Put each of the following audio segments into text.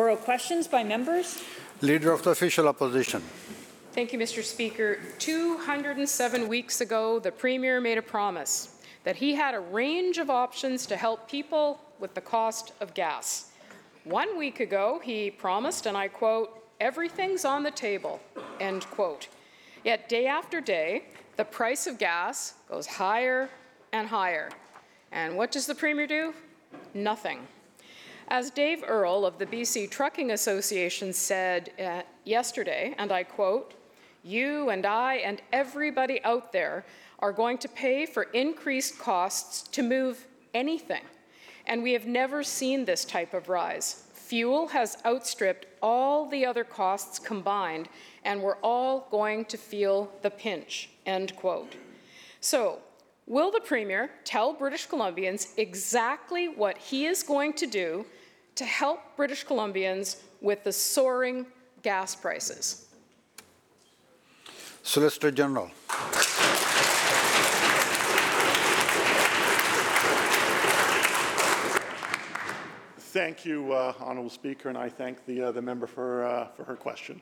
Oral questions by members. Leader of the Official Opposition. Thank you, Mr. Speaker. 207 weeks ago, the Premier made a promise that he had a range of options to help people with the cost of gas. One week ago, he promised, and I quote, everything's on the table, end quote. Yet day after day, the price of gas goes higher and higher. And what does the Premier do? Nothing. As Dave Earle of the BC Trucking Association said uh, yesterday, and I quote, you and I and everybody out there are going to pay for increased costs to move anything. And we have never seen this type of rise. Fuel has outstripped all the other costs combined, and we're all going to feel the pinch, end quote. So, will the Premier tell British Columbians exactly what he is going to do to help British Columbians with the soaring gas prices? Solicitor General. Thank you, uh, Honourable Speaker, and I thank the, uh, the member for, uh, for her question.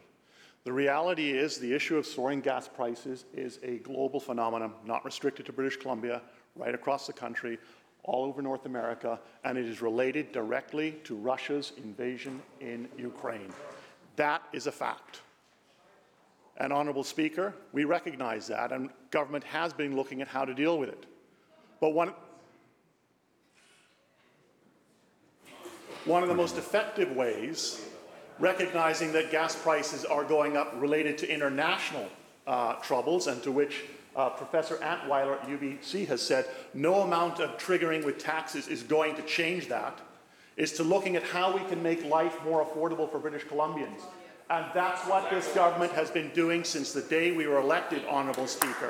The reality is the issue of soaring gas prices is a global phenomenon, not restricted to British Columbia, right across the country, all over North America, and it is related directly to Russia's invasion in Ukraine. That is a fact. And Honourable Speaker, we recognize that, and government has been looking at how to deal with it. But one, one of the most effective ways, recognizing that gas prices are going up related to international uh, troubles, and to which uh, Professor Antweiler at UBC has said no amount of triggering with taxes is going to change that, is to looking at how we can make life more affordable for British Columbians. And that's what this government has been doing since the day we were elected, Honourable Speaker.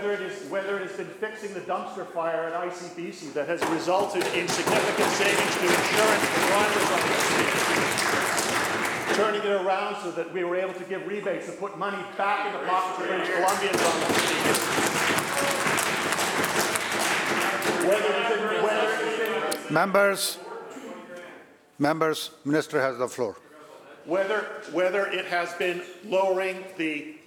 Whether it, is, whether it has been fixing the dumpster fire at ICBC that has resulted in significant savings to insurance for drivers on the street, turning it around so that we were able to give rebates and put money back in the pockets of British Columbians on the street. Whether it's in, whether it's in Members, members, Minister has the floor. whether, whether it has been lowering the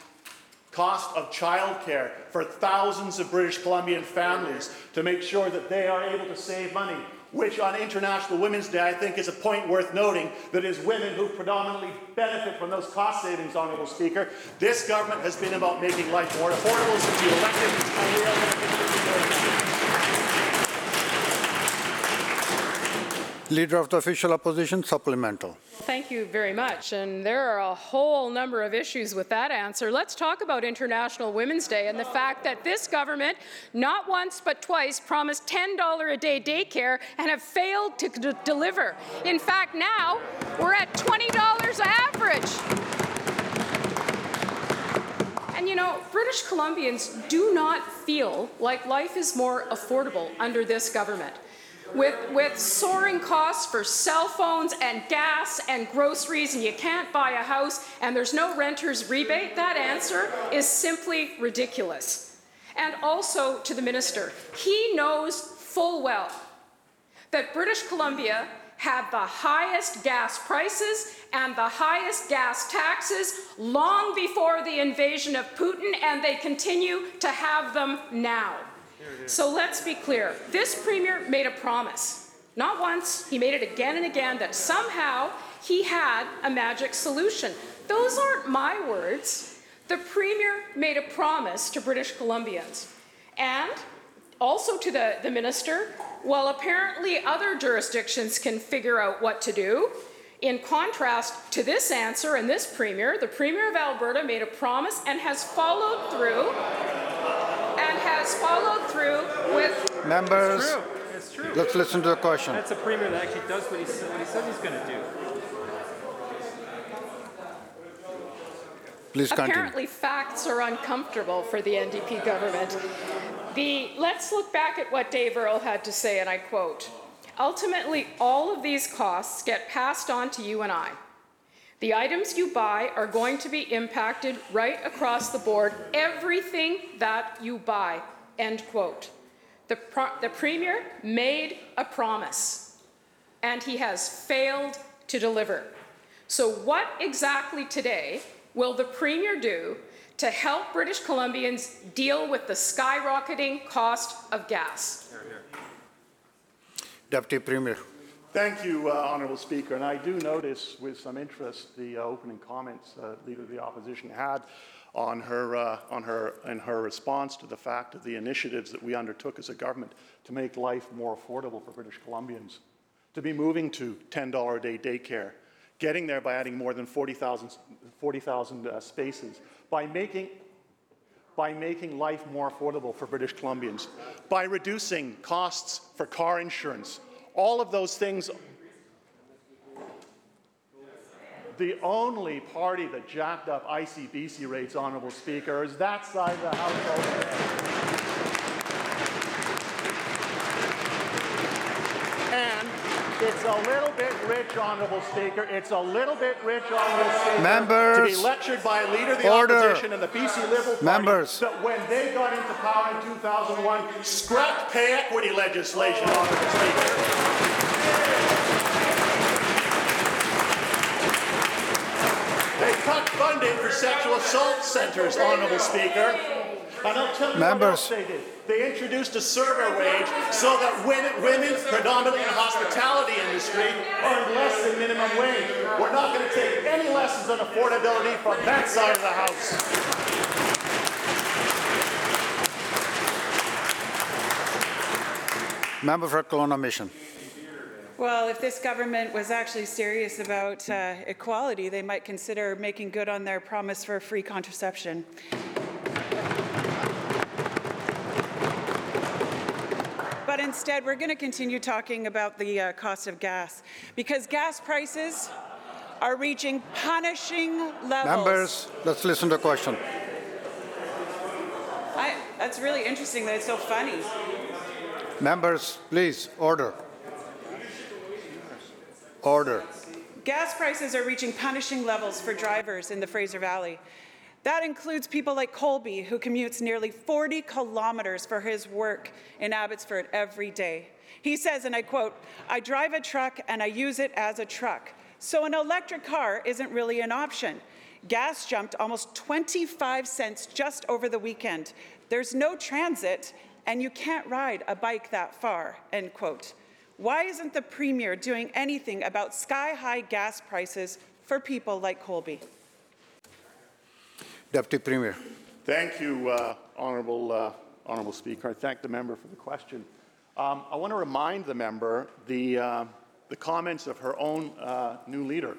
cost of childcare for thousands of British Columbian families to make sure that they are able to save money, which on International Women's Day I think is a point worth noting that is women who predominantly benefit from those cost savings, Honourable Speaker. This government has been about making life more affordable since we elected, and we are going to continue doing that. Leader of the Official Opposition, supplemental. Thank you very much. And there are a whole number of issues with that answer. Let's talk about International Women's Day and the fact that this government, not once but twice, promised $10 a day daycare and have failed to d- deliver. In fact, now we're at $20 average. And you know, British Columbians do not feel like life is more affordable under this government. With, with soaring costs for cell phones and gas and groceries, and you can't buy a house, and there's no renter's rebate, that answer is simply ridiculous. And also to the minister, he knows full well that British Columbia had the highest gas prices and the highest gas taxes long before the invasion of Putin, and they continue to have them now. So let's be clear. This premier made a promise. Not once, he made it again and again that somehow he had a magic solution. Those aren't my words. The premier made a promise to British Columbians. And also to the, the minister, well, apparently other jurisdictions can figure out what to do. In contrast to this answer and this premier, the premier of Alberta made a promise and has followed through has followed through with Members, True. It's true. let's listen to the question. That's a premier that actually does what he, what he says he's going to do. Please continue. apparently facts are uncomfortable for the NDP government. The let's look back at what Dave Earle had to say, and I quote: "Ultimately, all of these costs get passed on to you and I. The items you buy are going to be impacted right across the board. Everything that you buy, End quote. The, pro- the Premier made a promise, and he has failed to deliver. So, what exactly today will the Premier do to help British Columbians deal with the skyrocketing cost of gas? Deputy Premier. Thank you, uh, Honourable Speaker. And I do notice with some interest the uh, opening comments uh, Leader of the Opposition had on her, uh, on her, in her response to the fact of the initiatives that we undertook as a government to make life more affordable for British Columbians, to be moving to $10 a day daycare, getting there by adding more than 40,000 40,000, uh, spaces, by making by making life more affordable for British Columbians, by reducing costs for car insurance. All of those things. The only party that jacked up ICBC rates, Honourable Speaker, is that side of the House. And it's a little bit rich, Honourable Speaker. It's a little bit rich, Honourable Speaker, to be Members. lectured by a leader of the Order. opposition and the BC Liberal Party Members. that when they got into power in 2001, scrapped pay equity legislation, Honourable Speaker. They cut funding for sexual assault centres, Honourable Speaker. And I'll tell you Members. what else they did. They introduced a server wage so that women, women predominantly in the hospitality industry, earn less than minimum wage. We're not going to take any lessons on affordability from that side of the House. Member for Kelowna Mission. Well, if this government was actually serious about uh, equality, they might consider making good on their promise for free contraception. But instead, we're going to continue talking about the uh, cost of gas because gas prices are reaching punishing levels. Members, let's listen to the question. I, that's really interesting that it's so funny. Members, please, order. Order. Gas prices are reaching punishing levels for drivers in the Fraser Valley. That includes people like Colby, who commutes nearly 40 kilometers for his work in Abbotsford every day. He says, and I quote, I drive a truck and I use it as a truck. So an electric car isn't really an option. Gas jumped almost 25 cents just over the weekend. There's no transit, and you can't ride a bike that far, end quote. Why isn't the Premier doing anything about sky-high gas prices for people like Colby? Deputy Premier. Thank you, uh, Honourable, uh, Honourable Speaker. I thank the member for the question. Um, I want to remind the member the, uh, the comments of her own uh, new leader.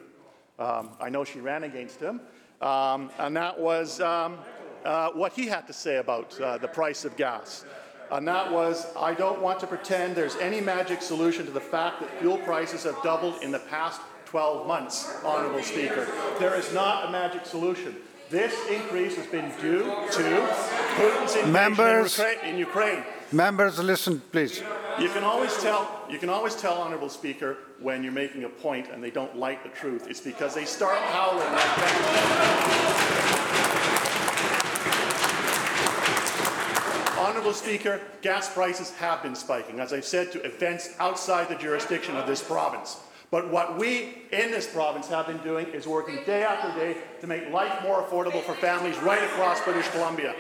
Um, I know she ran against him, um, and that was um, uh, what he had to say about uh, the price of gas. And that was, I don't want to pretend there's any magic solution to the fact that fuel prices have doubled in the past 12 months, Honourable Speaker. There is not a magic solution. This increase has been due to Putin's invasion in Members. In Ukraine. Members, listen, please. You can always tell, you can always tell, Honourable Speaker, when you're making a point and they don't like the truth. It's because they start howling like that. Honourable Speaker, gas prices have been spiking, as I've said, to events outside the jurisdiction of this province. But what we in this province have been doing is working day after day to make life more affordable for families right across British Columbia.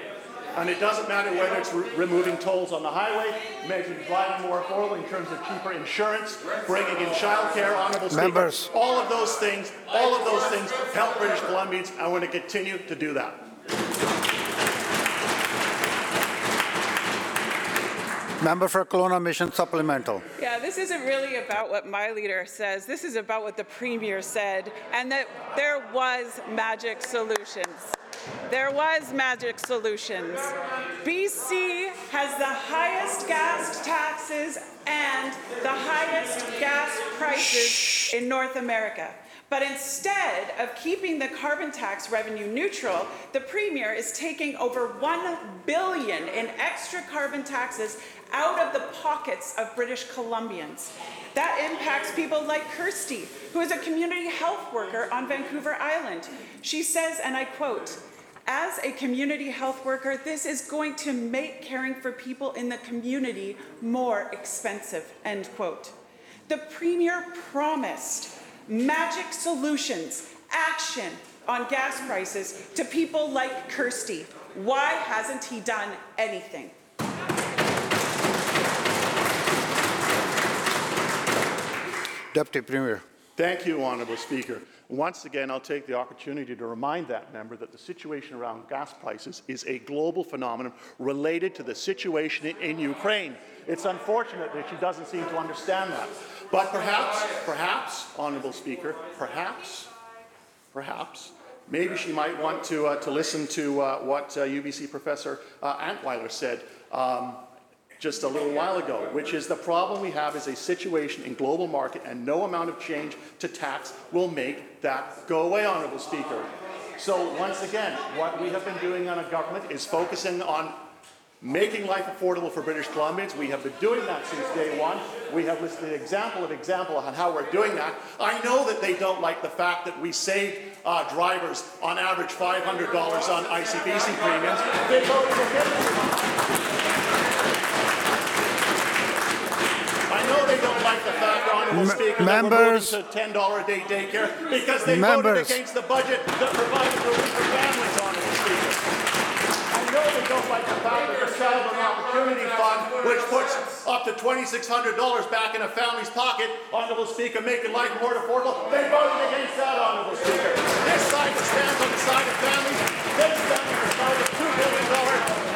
And it doesn't matter whether it's re- removing tolls on the highway, making driving more affordable in terms of cheaper insurance, bringing in childcare, honourable Speaker. All of those things, all of those things help British Columbians, and we're going to continue to do that. Member for Kelowna Mission Supplemental. Yeah, this isn't really about what my leader says. This is about what the Premier said, and that there was magic solutions. There was magic solutions. BC has the highest gas taxes and the highest gas prices in North America. But instead of keeping the carbon tax revenue neutral, the Premier is taking over 1 billion in extra carbon taxes out of the pockets of British Columbians. That impacts people like Kirsty, who is a community health worker on Vancouver Island. She says, and I quote, As a community health worker, this is going to make caring for people in the community more expensive, end quote. The Premier promised magic solutions, action on gas prices to people like Kirsty. Why hasn't he done anything? Deputy Premier. Thank you, Honourable Speaker. Once again, I'll take the opportunity to remind that member that the situation around gas prices is a global phenomenon related to the situation in, in Ukraine. It's unfortunate that she doesn't seem to understand that. But perhaps, perhaps, Honourable Speaker, perhaps, perhaps, maybe she might want to, uh, to listen to uh, what uh, UBC Professor uh, Antweiler said um, just a little while ago, which is the problem we have is a situation in global market and no amount of change to tax will make that go away, Honourable Speaker. So once again, what we have been doing on a government is focusing on making life affordable for British Columbians. We have been doing that since day one. We have listed example of example on how we're doing that. I know that they don't like the fact that we saved uh, drivers on average $500 on ICBC premiums. They voted against. I know they don't like the fact, Honourable Speaker, members- that we're $10 a day daycare because they voted against the budget that provided relief for families, Honourable Speaker. Don't like the fact that the Settlement Opportunity Fund, which puts up to $2,600 back in a family's pocket, Honourable Speaker, making life more affordable, they voted against that, Honourable Speaker. This side stands on the side of families, they stand on the side of $2 billion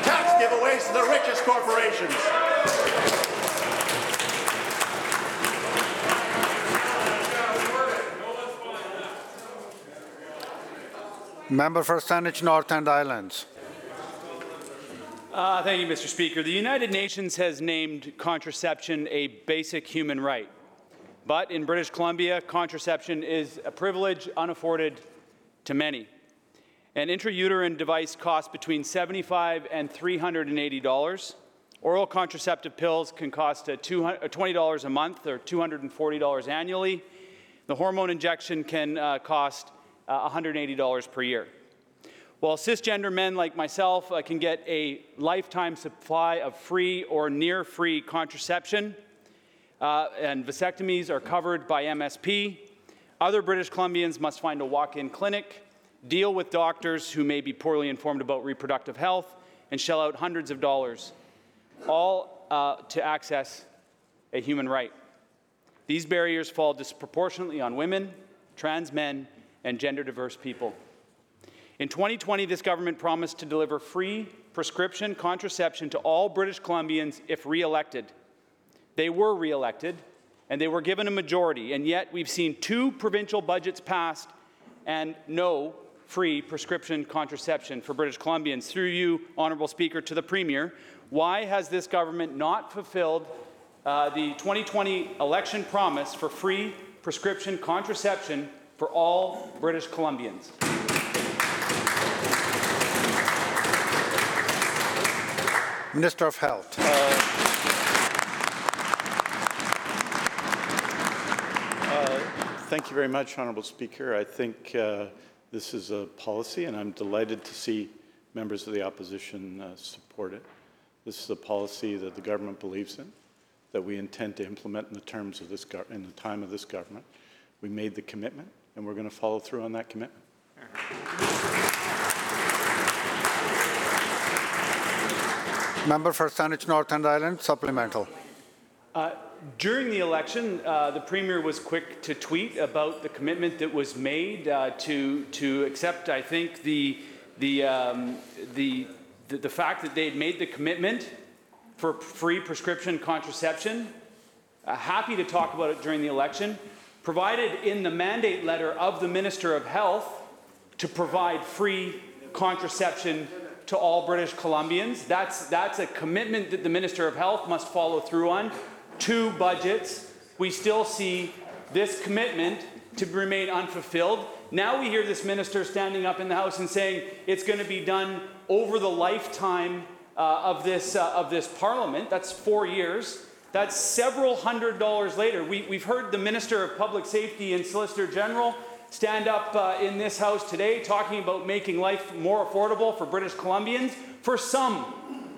tax giveaways to the richest corporations. Member for Saanich North and Islands. Uh, thank you, Mr. Speaker. The United Nations has named contraception a basic human right. But in British Columbia, contraception is a privilege unafforded to many. An intrauterine device costs between 75 and $380. Oral contraceptive pills can cost uh, $200 uh, $20 a month or $240 annually. The hormone injection can uh, cost uh, $180 per year. While cisgender men like myself uh, can get a lifetime supply of free or near free contraception, uh, and vasectomies are covered by MSP, other British Columbians must find a walk in clinic, deal with doctors who may be poorly informed about reproductive health, and shell out hundreds of dollars, all uh, to access a human right. These barriers fall disproportionately on women, trans men, and gender diverse people. In 2020, this government promised to deliver free prescription contraception to all British Columbians if re elected. They were re elected and they were given a majority, and yet we've seen two provincial budgets passed and no free prescription contraception for British Columbians. Through you, Honourable Speaker, to the Premier, why has this government not fulfilled uh, the 2020 election promise for free prescription contraception for all British Columbians? Minister of Health. Thank you very much, Honourable Speaker. I think uh, this is a policy, and I'm delighted to see members of the opposition uh, support it. This is a policy that the government believes in, that we intend to implement in the terms of this gov- in the time of this government. We made the commitment, and we're going to follow through on that commitment. Member for Saanich North and Islands, supplemental. During the election, uh, the Premier was quick to tweet about the commitment that was made uh, to, to accept, I think, the, the, um, the, the, the fact that they had made the commitment for free prescription contraception. Uh, happy to talk about it during the election. Provided in the mandate letter of the Minister of Health to provide free contraception to all British Columbians. That's, that's a commitment that the Minister of Health must follow through on. Two budgets, we still see this commitment to remain unfulfilled. Now we hear this minister standing up in the House and saying it's going to be done over the lifetime uh, of, this, uh, of this Parliament. That's four years. That's several hundred dollars later. We, we've heard the Minister of Public Safety and Solicitor General stand up uh, in this House today talking about making life more affordable for British Columbians. For some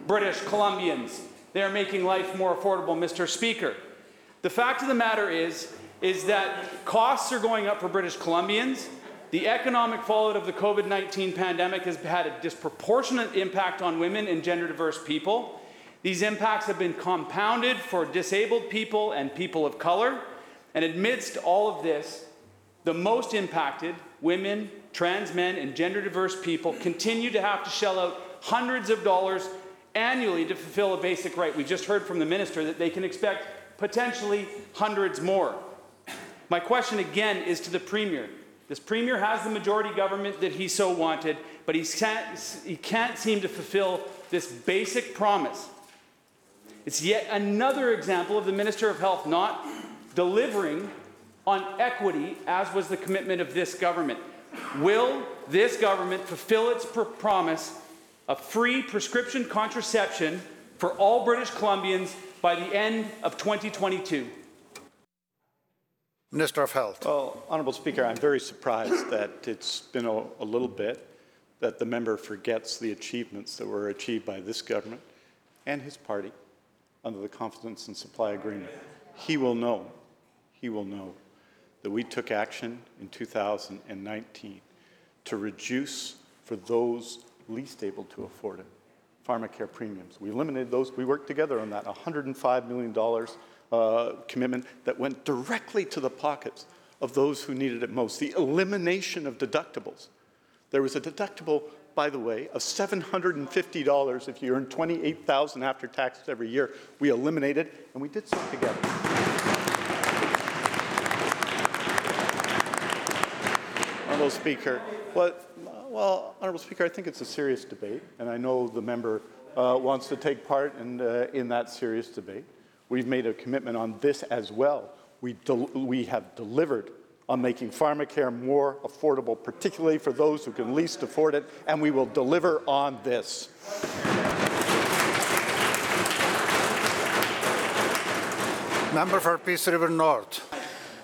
British Columbians, they are making life more affordable, Mr. Speaker. The fact of the matter is, is that costs are going up for British Columbians. The economic fallout of the COVID 19 pandemic has had a disproportionate impact on women and gender diverse people. These impacts have been compounded for disabled people and people of color. And amidst all of this, the most impacted, women, trans men, and gender diverse people, continue to have to shell out hundreds of dollars annually to fulfill a basic right. We just heard from the minister that they can expect potentially hundreds more. My question again is to the Premier. This Premier has the majority government that he so wanted, but he can't, he can't seem to fulfill this basic promise. It's yet another example of the Minister of Health not delivering on equity, as was the commitment of this government. Will this government fulfill its pr- promise of free prescription contraception for all British Columbians by the end of 2022? Minister of Health. Well, Honourable Speaker, I'm very surprised that it's been a, a little bit that the member forgets the achievements that were achieved by this government and his party under the Confidence and Supply Agreement. He will know, he will know that we took action in 2019 to reduce for those least able to afford it pharmacare premiums. We eliminated those. We worked together on that $105 million uh, commitment that went directly to the pockets of those who needed it most. The elimination of deductibles. There was a deductible, by the way, of $750 if you earn 28,000 after taxes every year. We eliminated, and we did so together. Honourable Speaker, what, well, Honourable Speaker, I think it's a serious debate, and I know the member uh, wants to take part in, uh, in that serious debate. We've made a commitment on this as well. We, we have delivered on making pharmacare more affordable, particularly for those who can least afford it, and we will deliver on this. Member for Peace River North.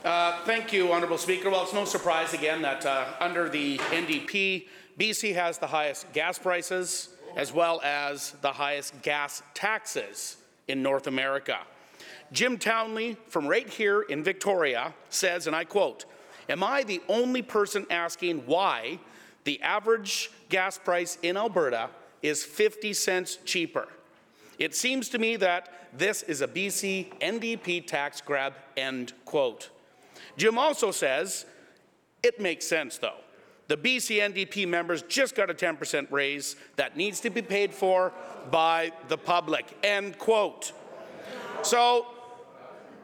Uh, Thank you, Honourable Speaker. Well, it's no surprise again that uh, under the NDP, BC has the highest gas prices as well as the highest gas taxes in North America. Jim Townley from right here in Victoria says, and I quote, Am I the only person asking why the average gas price in Alberta is 50 cents cheaper? It seems to me that this is a BC NDP tax grab, end quote. Jim also says, it makes sense though. The BC NDP members just got a 10% raise that needs to be paid for by the public, end quote. So,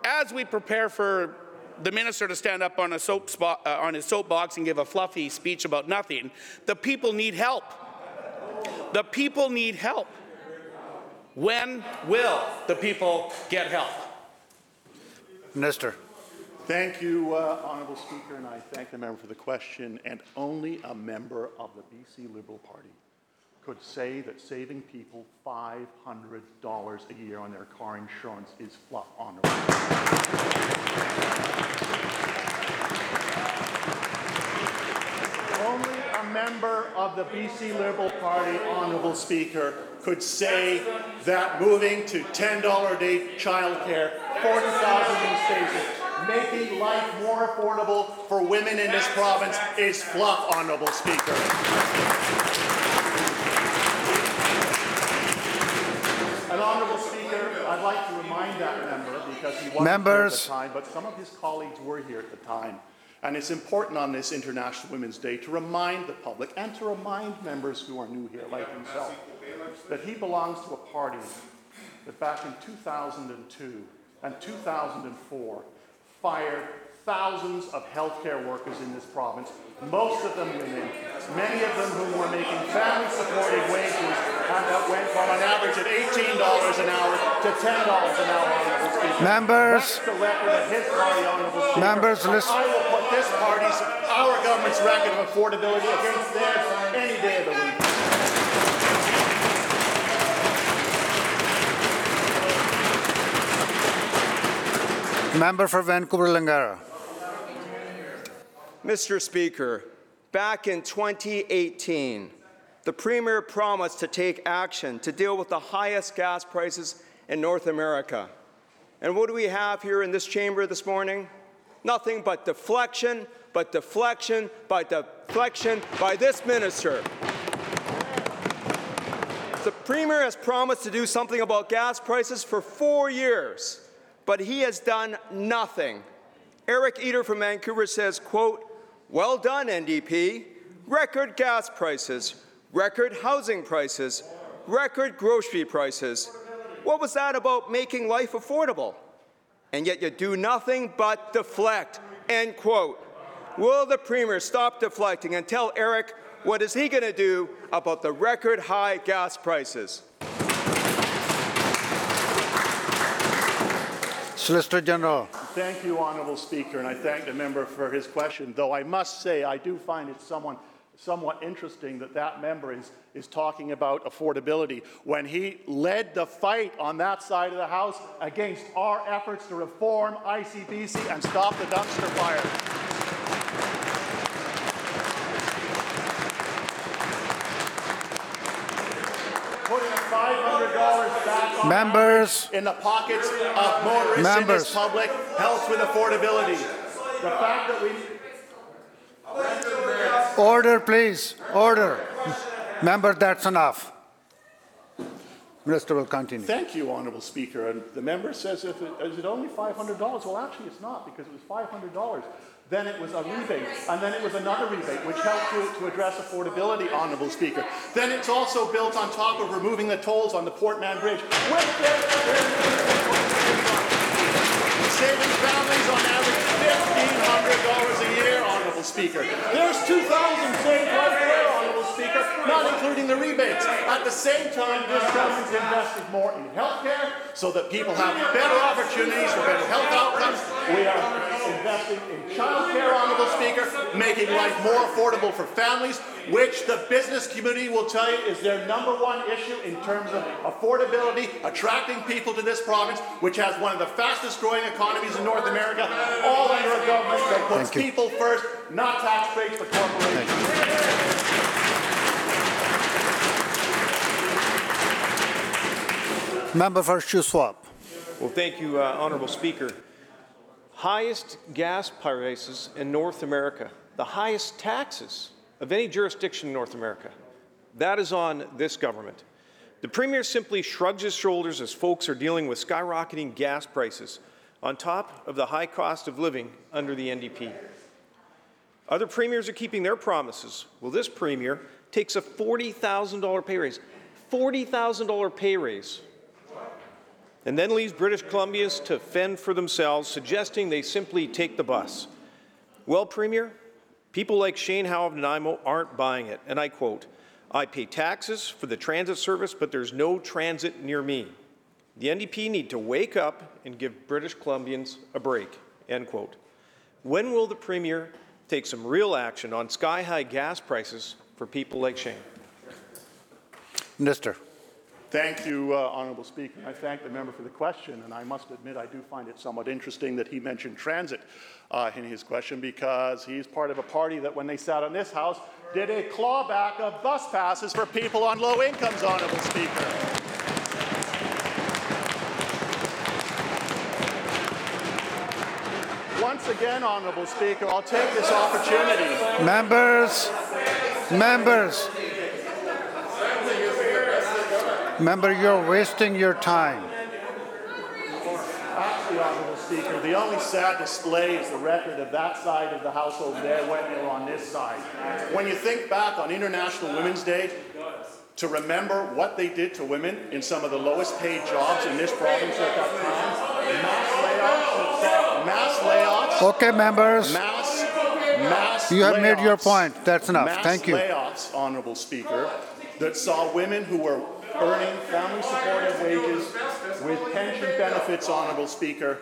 as we prepare for the minister to stand up on, a soap spot, uh, on his soapbox and give a fluffy speech about nothing, the people need help. The people need help. When will the people get help? Minister. Thank you, uh, Honourable Speaker, and I thank the member for the question. And only a member of the BC Liberal Party could say that saving people $500 a year on their car insurance is fluff, Honourable. Only a member of the BC Liberal Party, Honourable Speaker, could say that moving to $10 a day childcare, 40,000 new stations, making life more affordable for women in this province is fluff, Honourable Speaker. And Honourable Speaker, I'd like to remind that member, because he wasn't here at Members. the time, but some of his colleagues were here at the time. And it's important on this International Women's Day to remind the public and to remind members who are new here, like himself, that he belongs to a party that back in 2002 and 2004 fired thousands of healthcare workers in this province, most of them women, many of them who were making family supporting wages and that went from an average of $18 an hour to $10 an hour, Members. That's the record of party, Members, listen- I will put this party's, our government's record of affordability against theirs any day of the week. Member for Vancouver Langara. Mr. Speaker, back in 2018, the Premier promised to take action to deal with the highest gas prices in North America. And what do we have here in this chamber this morning? Nothing but deflection, but deflection, but deflection by this minister. The Premier has promised to do something about gas prices for four years, but he has done nothing. Eric Eater from Vancouver says, quote, well done, NDP. Record gas prices, record housing prices, record grocery prices. What was that about making life affordable? And yet you do nothing but deflect, end quote. Will the Premier stop deflecting and tell Eric what is he going to do about the record high gas prices? Solicitor General. Thank you, Honourable Speaker, and I thank the member for his question, though I must say I do find it someone, somewhat interesting that that member is, is talking about affordability when he led the fight on that side of the House against our efforts to reform ICBC and stop the dumpster fire. Putting $500 back on Members. in the pockets of motorists in Members. public helps with affordability. The fact that we Order, please. Order. Member, that's enough. Minister will continue. Thank you, Honourable Speaker. And the member says, if it, is it only $500? Well, actually, it's not, because it was $500. Then it was a rebate, and then it was another rebate, which helped to, to address affordability, Honourable Speaker. Then it's also built on top of removing the tolls on the Port Mann Bridge. Saving families on average $1,500 a year, Honourable Speaker. There's 2,000 saved right there, Honourable Speaker, not including the rebates. At the same time, this government's invested more in healthcare so that people have better opportunities for better health outcomes. We are investing in childcare, Honourable Speaker, making life more affordable for families, which the business community will tell you is their number one issue in terms of affordability, attracting people to this province, which has one of the fastest growing economies in North America, all under a government that puts people first, not tax breaks for corporations. Member for Shuswap. Well, thank you, uh, Honorable Speaker. Highest gas prices in North America, the highest taxes of any jurisdiction in North America. That is on this government. The Premier simply shrugs his shoulders as folks are dealing with skyrocketing gas prices on top of the high cost of living under the NDP. Other premiers are keeping their promises. Well, this premier takes a $40,000 pay raise, $40,000 pay raise and then leaves British Columbians to fend for themselves, suggesting they simply take the bus. Well, Premier, people like Shane Howe of Nanaimo aren't buying it, and I quote, I pay taxes for the transit service, but there's no transit near me. The NDP need to wake up and give British Columbians a break, end quote. When will the Premier take some real action on sky-high gas prices for people like Shane? Minister. Thank you, uh, Honourable Speaker. I thank the member for the question, and I must admit I do find it somewhat interesting that he mentioned transit uh, in his question because he's part of a party that, when they sat on this House, did a clawback of bus passes for people on low incomes, Honourable Speaker. Once again, Honourable Speaker, I'll take this opportunity. Members. Members. Member, you're wasting your time. Actually, Honourable Speaker, the only sad display is the record of that side of the House over there when you're on this side. When you think back on International Women's Day, to remember what they did to women in some of the lowest paid jobs in this province at that time, mass layoffs, mass layoffs, Okay, members. mass, mass You have made your point. That's enough. Thank you. layoffs, Honourable Speaker, that saw women who were earning family supported wages with pension benefits, Honourable Speaker,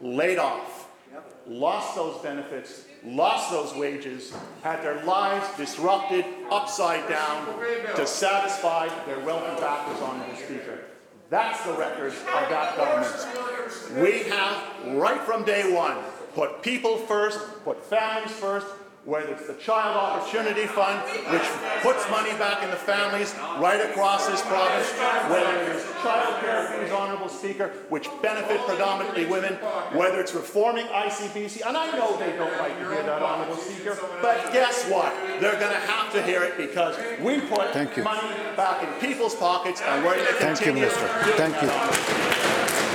laid off, lost those benefits, lost those wages, had their lives disrupted upside down to satisfy their wealthy backers, Honourable Speaker. That's the record of that government. We have, right from day one, put people first, put families first, whether it's the Child Opportunity Fund, which puts money back in the families right across this province, whether it is child care fees, Honourable Speaker, which benefit predominantly women, whether it's reforming ICBC, and I know they don't like to hear that, Honourable Speaker, but guess what? They're going to have to hear it because we put money back in people's pockets and we're going to continue Thank you, Minister. doing Thank you.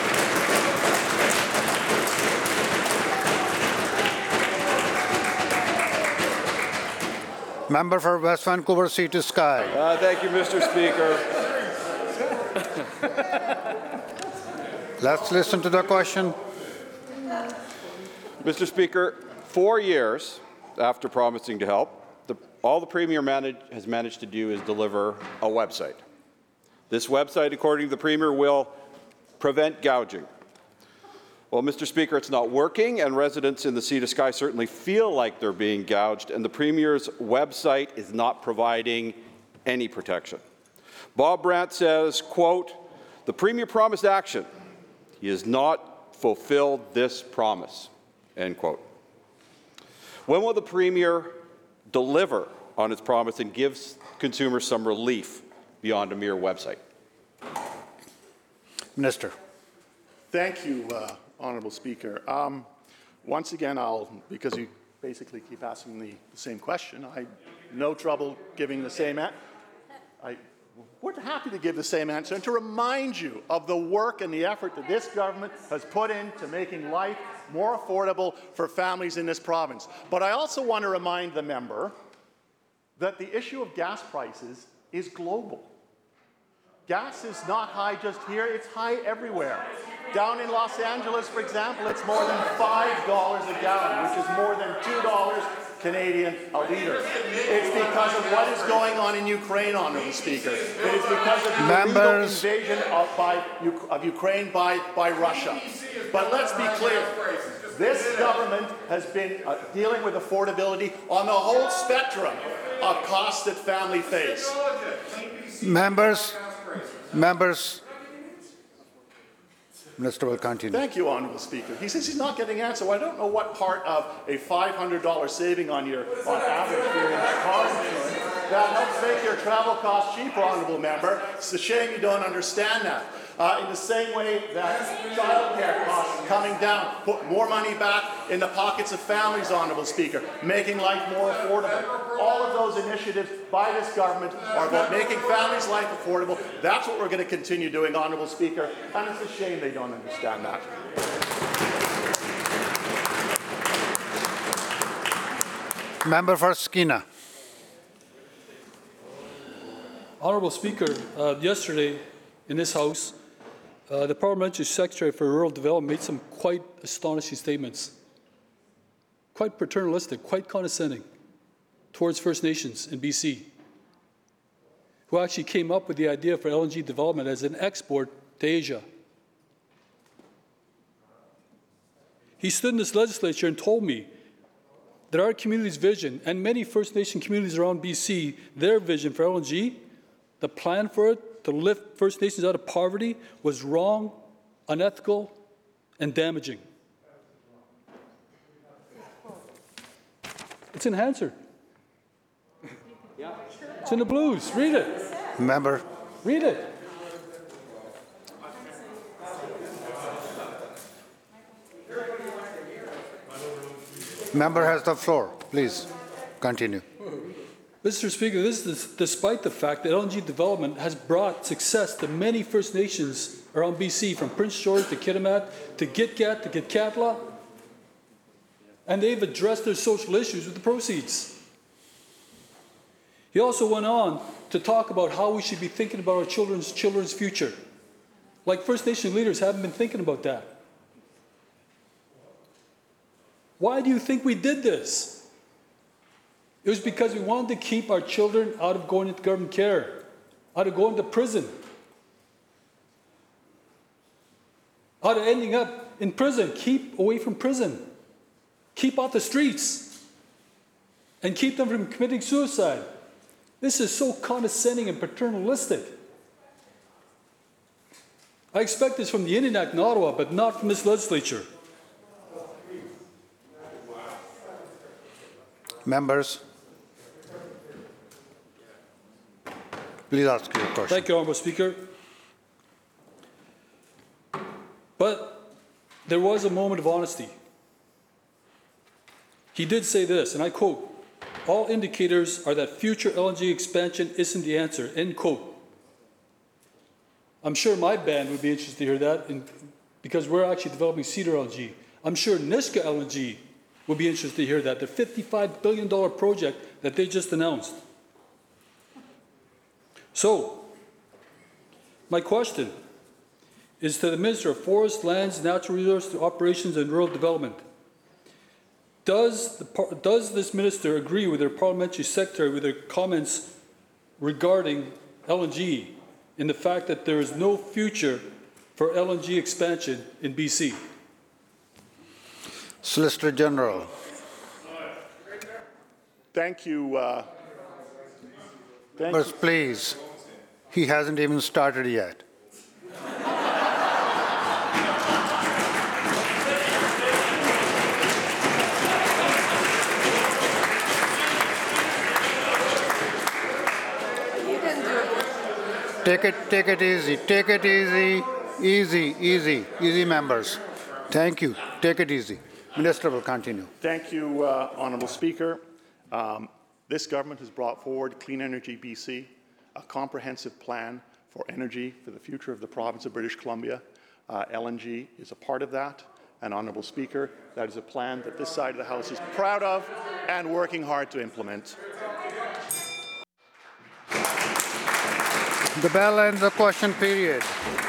Member for West Vancouver to Sky. Uh, thank you, Mr. Speaker. Let's listen to the question. Mr. Speaker, four years after promising to help, the, all the Premier manage, has managed to do is deliver a website. This website, according to the Premier, will prevent gouging. Well, Mr. Speaker, it's not working, and residents in the Sea to Sky certainly feel like they're being gouged, and the Premier's website is not providing any protection. Bob Brandt says, quote, the Premier promised action. He has not fulfilled this promise, end quote. When will the Premier deliver on its promise and give consumers some relief beyond a mere website? Minister. Thank you, uh, Honourable Speaker. Um, once again, I'll, because you basically keep asking the, the same question, I no trouble giving the same answer. I we're happy to give the same answer and to remind you of the work and the effort that this government has put into making life more affordable for families in this province. But I also want to remind the member that the issue of gas prices is global. Gas is not high just here, it's high everywhere. Down in Los Angeles, for example, it's more than $5 a gallon, which is more than $2 Canadian a litre. It's because of what is going on in Ukraine, Honourable Speaker. It is because of the Members. invasion of, by, of Ukraine by, by Russia. But let's be clear. This government has been uh, dealing with affordability on the whole spectrum of costs that family face. Members, members. Minister will continue. Thank you, Honourable Speaker. He says he's not getting an answer. Well, I don't know what part of a $500 saving on your on average insurance that helps make your travel costs cheaper, Honourable Member. It's a shame you don't understand that. Uh, in the same way that childcare costs coming down, put more money back in the pockets of families, Honourable Speaker, making life more affordable. All of those initiatives by this government are about making families' life affordable. That's what we're going to continue doing, Honourable Speaker, and it's a shame they don't understand that. Member for Skeena. Honorable Speaker, uh, yesterday in this House, uh, the Parliamentary Secretary for Rural Development made some quite astonishing statements, quite paternalistic, quite condescending towards First Nations in BC, who actually came up with the idea for LNG development as an export to Asia. He stood in this legislature and told me that our community's vision, and many First Nation communities around BC, their vision for LNG, the plan for it to lift First Nations out of poverty was wrong, unethical, and damaging. It's in Hansard. It's in the blues. Read it. Member. Read it. Member has the floor. Please continue. Mr. Speaker, this is despite the fact that LNG development has brought success to many First Nations around BC, from Prince George to Kitimat to Gitga'at to Gitxaala, and they've addressed their social issues with the proceeds. He also went on to talk about how we should be thinking about our children's children's future. Like First Nation leaders haven't been thinking about that. Why do you think we did this? It was because we wanted to keep our children out of going into government care, out of going to prison, out of ending up in prison. Keep away from prison. Keep off the streets. And keep them from committing suicide. This is so condescending and paternalistic. I expect this from the Indian Act in Ottawa, but not from this legislature. Members, please ask your question. Thank you, Honorable Speaker. But there was a moment of honesty. He did say this, and I quote, "All indicators are that future LNG expansion isn't the answer," end quote. I'm sure my band would be interested to hear that, and- because we're actually developing Cedar LNG. I'm sure Nisga'a LNG would be interested to hear that, the $55 billion project that they just announced. So, my question is to the Minister of Forest, Lands, Natural Resources, Operations and Rural Development. Does, the, does this minister agree with their parliamentary secretary with their comments regarding LNG and the fact that there is no future for LNG expansion in BC? Solicitor General. Thank you. uh, Thank you. Please. He hasn't even started yet. Take it, take it easy, take it easy, easy, easy, easy, members. Thank you. Take it easy. Minister will continue. Thank you, uh, Honourable Speaker. Um, This government has brought forward Clean Energy BC, a comprehensive plan for energy for the future of the province of British Columbia. Uh, LNG is a part of that. And Honourable Speaker, that is a plan that this side of the House is proud of and working hard to implement. The bell ends the question period.